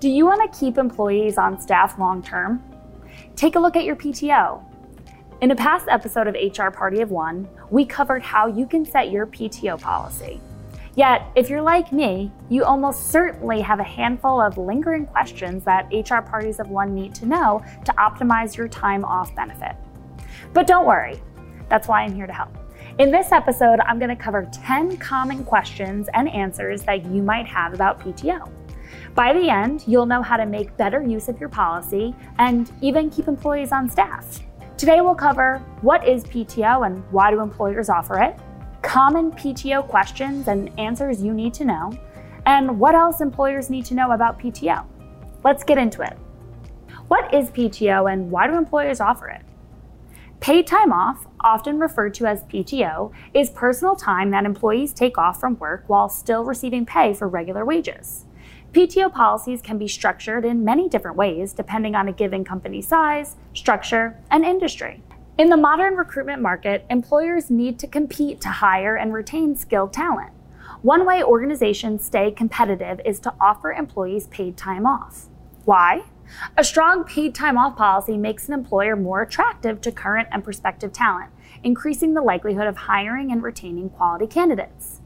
Do you want to keep employees on staff long term? Take a look at your PTO. In a past episode of HR Party of One, we covered how you can set your PTO policy. Yet, if you're like me, you almost certainly have a handful of lingering questions that HR Parties of One need to know to optimize your time off benefit. But don't worry, that's why I'm here to help. In this episode, I'm going to cover 10 common questions and answers that you might have about PTO. By the end, you'll know how to make better use of your policy and even keep employees on staff. Today, we'll cover what is PTO and why do employers offer it, common PTO questions and answers you need to know, and what else employers need to know about PTO. Let's get into it. What is PTO and why do employers offer it? Paid time off, often referred to as PTO, is personal time that employees take off from work while still receiving pay for regular wages. PTO policies can be structured in many different ways depending on a given company size, structure, and industry. In the modern recruitment market, employers need to compete to hire and retain skilled talent. One way organizations stay competitive is to offer employees paid time off. Why? A strong paid time off policy makes an employer more attractive to current and prospective talent, increasing the likelihood of hiring and retaining quality candidates.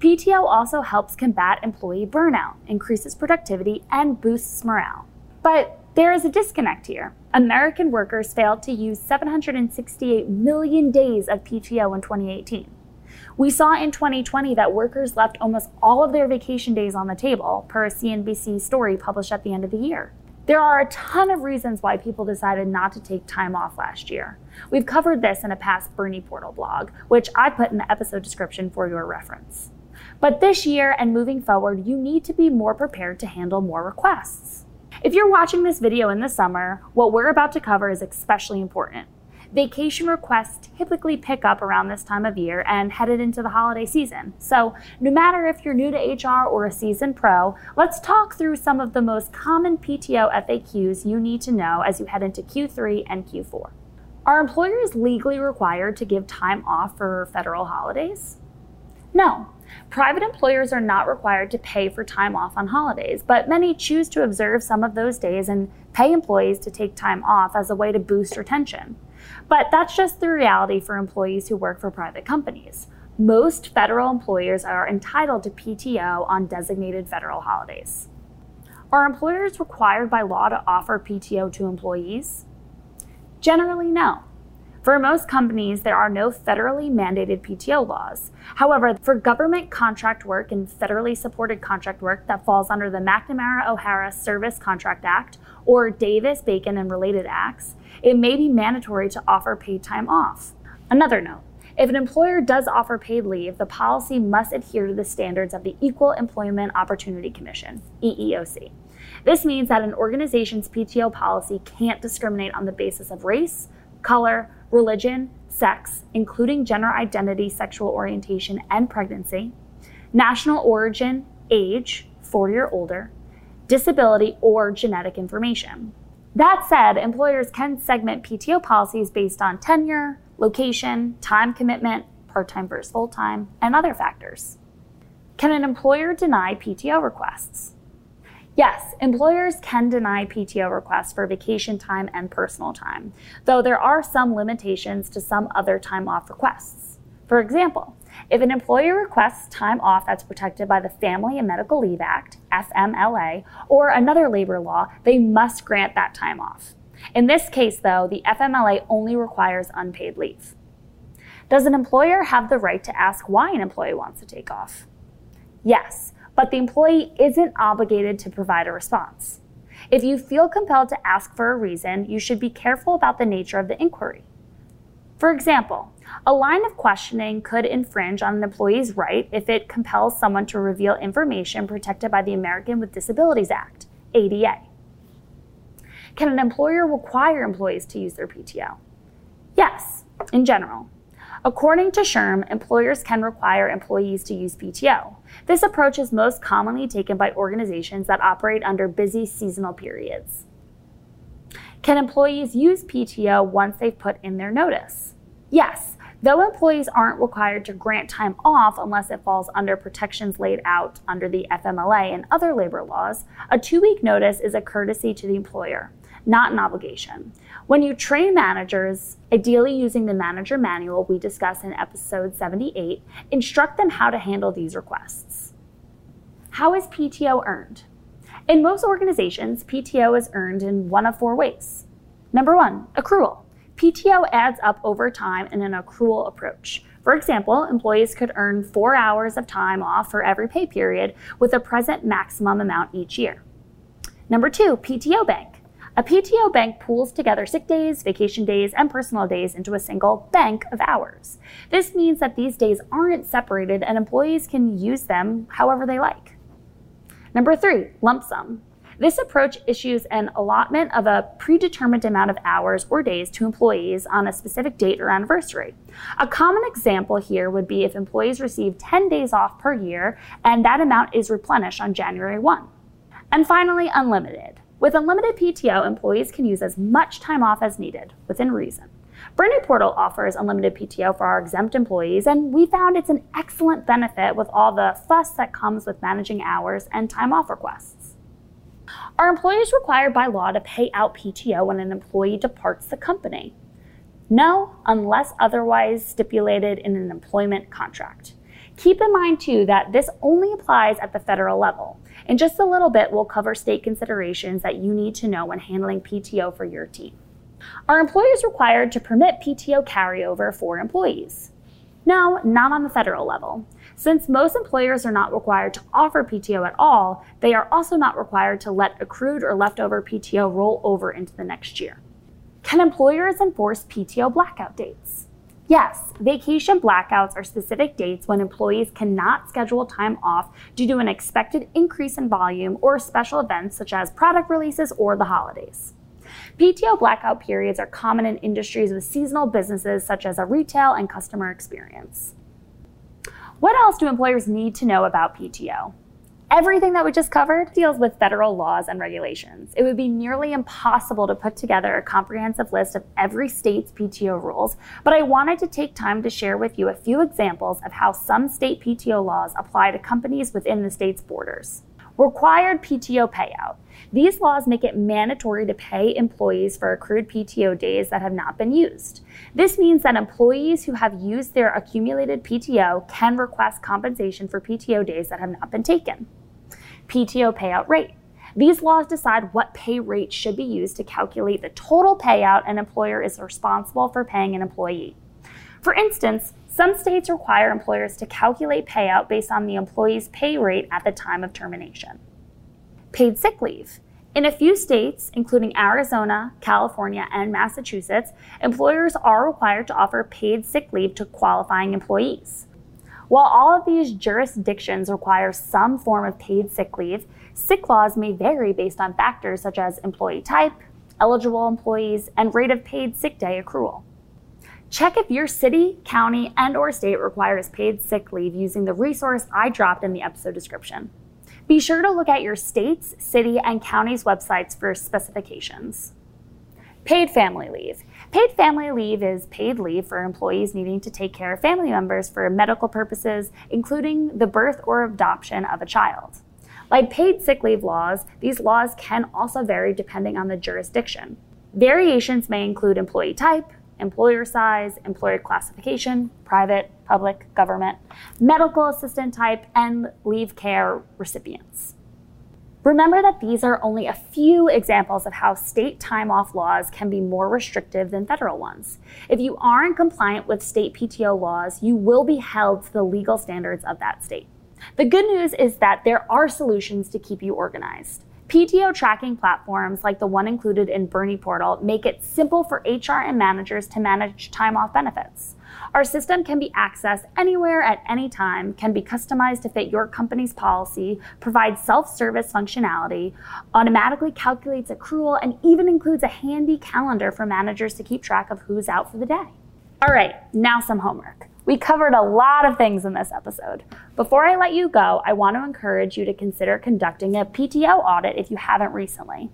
PTO also helps combat employee burnout, increases productivity, and boosts morale. But there is a disconnect here. American workers failed to use 768 million days of PTO in 2018. We saw in 2020 that workers left almost all of their vacation days on the table, per a CNBC story published at the end of the year. There are a ton of reasons why people decided not to take time off last year. We've covered this in a past Bernie Portal blog, which I put in the episode description for your reference. But this year and moving forward, you need to be more prepared to handle more requests. If you're watching this video in the summer, what we're about to cover is especially important. Vacation requests typically pick up around this time of year and headed into the holiday season. So, no matter if you're new to HR or a seasoned pro, let's talk through some of the most common PTO FAQs you need to know as you head into Q3 and Q4. Are employers legally required to give time off for federal holidays? No, Private employers are not required to pay for time off on holidays, but many choose to observe some of those days and pay employees to take time off as a way to boost retention. But that's just the reality for employees who work for private companies. Most federal employers are entitled to PTO on designated federal holidays. Are employers required by law to offer PTO to employees? Generally, no. For most companies, there are no federally mandated PTO laws. However, for government contract work and federally supported contract work that falls under the McNamara O'Hara Service Contract Act or Davis Bacon and related acts, it may be mandatory to offer paid time off. Another note if an employer does offer paid leave, the policy must adhere to the standards of the Equal Employment Opportunity Commission, EEOC. This means that an organization's PTO policy can't discriminate on the basis of race, color, religion, sex, including gender identity, sexual orientation, and pregnancy, national origin, age, 40 or older, disability, or genetic information. That said, employers can segment PTO policies based on tenure, location, time commitment, part time versus full time, and other factors. Can an employer deny PTO requests? Yes, employers can deny PTO requests for vacation time and personal time, though there are some limitations to some other time off requests. For example, if an employer requests time off that's protected by the Family and Medical Leave Act, FMLA, or another labor law, they must grant that time off. In this case, though, the FMLA only requires unpaid leave. Does an employer have the right to ask why an employee wants to take off? Yes, but the employee isn't obligated to provide a response. If you feel compelled to ask for a reason, you should be careful about the nature of the inquiry. For example, a line of questioning could infringe on an employee's right if it compels someone to reveal information protected by the American with Disabilities Act, ADA. Can an employer require employees to use their PTO? Yes, in general. According to SHRM, employers can require employees to use PTO. This approach is most commonly taken by organizations that operate under busy seasonal periods. Can employees use PTO once they've put in their notice? Yes, Though employees aren't required to grant time off unless it falls under protections laid out under the FMLA and other labor laws, a two week notice is a courtesy to the employer, not an obligation. When you train managers, ideally using the manager manual we discuss in episode 78, instruct them how to handle these requests. How is PTO earned? In most organizations, PTO is earned in one of four ways. Number one, accrual. PTO adds up over time in an accrual approach. For example, employees could earn four hours of time off for every pay period with a present maximum amount each year. Number two, PTO bank. A PTO bank pools together sick days, vacation days, and personal days into a single bank of hours. This means that these days aren't separated and employees can use them however they like. Number three, lump sum. This approach issues an allotment of a predetermined amount of hours or days to employees on a specific date or anniversary. A common example here would be if employees receive 10 days off per year and that amount is replenished on January 1. And finally, unlimited. With unlimited PTO, employees can use as much time off as needed, within reason. Bernie Portal offers unlimited PTO for our exempt employees, and we found it's an excellent benefit with all the fuss that comes with managing hours and time off requests. Are employers required by law to pay out PTO when an employee departs the company? No, unless otherwise stipulated in an employment contract. Keep in mind, too, that this only applies at the federal level. In just a little bit, we'll cover state considerations that you need to know when handling PTO for your team. Are employers required to permit PTO carryover for employees? No, not on the federal level. Since most employers are not required to offer PTO at all, they are also not required to let accrued or leftover PTO roll over into the next year. Can employers enforce PTO blackout dates? Yes, vacation blackouts are specific dates when employees cannot schedule time off due to an expected increase in volume or special events such as product releases or the holidays. PTO blackout periods are common in industries with seasonal businesses such as a retail and customer experience. What else do employers need to know about PTO? Everything that we just covered deals with federal laws and regulations. It would be nearly impossible to put together a comprehensive list of every state's PTO rules, but I wanted to take time to share with you a few examples of how some state PTO laws apply to companies within the state's borders. Required PTO payout. These laws make it mandatory to pay employees for accrued PTO days that have not been used. This means that employees who have used their accumulated PTO can request compensation for PTO days that have not been taken. PTO payout rate. These laws decide what pay rate should be used to calculate the total payout an employer is responsible for paying an employee. For instance, some states require employers to calculate payout based on the employee's pay rate at the time of termination. Paid sick leave. In a few states, including Arizona, California, and Massachusetts, employers are required to offer paid sick leave to qualifying employees. While all of these jurisdictions require some form of paid sick leave, sick laws may vary based on factors such as employee type, eligible employees, and rate of paid sick day accrual. Check if your city, county, and or state requires paid sick leave using the resource I dropped in the episode description. Be sure to look at your state's, city, and county's websites for specifications. Paid family leave. Paid family leave is paid leave for employees needing to take care of family members for medical purposes, including the birth or adoption of a child. Like paid sick leave laws, these laws can also vary depending on the jurisdiction. Variations may include employee type, employer size, employer classification, private, public, government, medical assistant type, and leave care recipients. Remember that these are only a few examples of how state time off laws can be more restrictive than federal ones. If you aren't compliant with state PTO laws, you will be held to the legal standards of that state. The good news is that there are solutions to keep you organized. PTO tracking platforms like the one included in Bernie Portal make it simple for HR and managers to manage time off benefits. Our system can be accessed anywhere at any time, can be customized to fit your company's policy, provides self service functionality, automatically calculates accrual, and even includes a handy calendar for managers to keep track of who's out for the day. All right, now some homework. We covered a lot of things in this episode. Before I let you go, I want to encourage you to consider conducting a PTO audit if you haven't recently.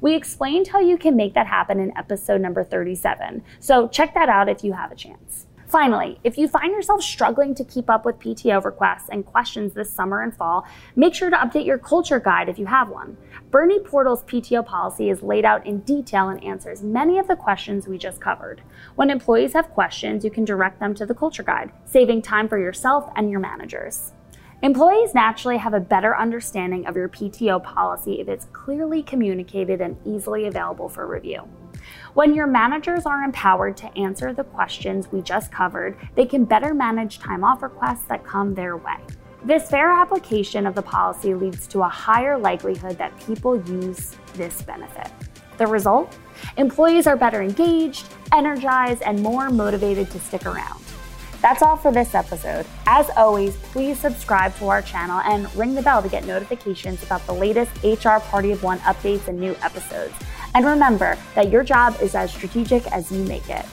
We explained how you can make that happen in episode number 37, so check that out if you have a chance. Finally, if you find yourself struggling to keep up with PTO requests and questions this summer and fall, make sure to update your culture guide if you have one. Bernie Portal's PTO policy is laid out in detail and answers many of the questions we just covered. When employees have questions, you can direct them to the culture guide, saving time for yourself and your managers. Employees naturally have a better understanding of your PTO policy if it's clearly communicated and easily available for review. When your managers are empowered to answer the questions we just covered, they can better manage time off requests that come their way. This fair application of the policy leads to a higher likelihood that people use this benefit. The result? Employees are better engaged, energized, and more motivated to stick around. That's all for this episode. As always, please subscribe to our channel and ring the bell to get notifications about the latest HR Party of One updates and new episodes. And remember that your job is as strategic as you make it.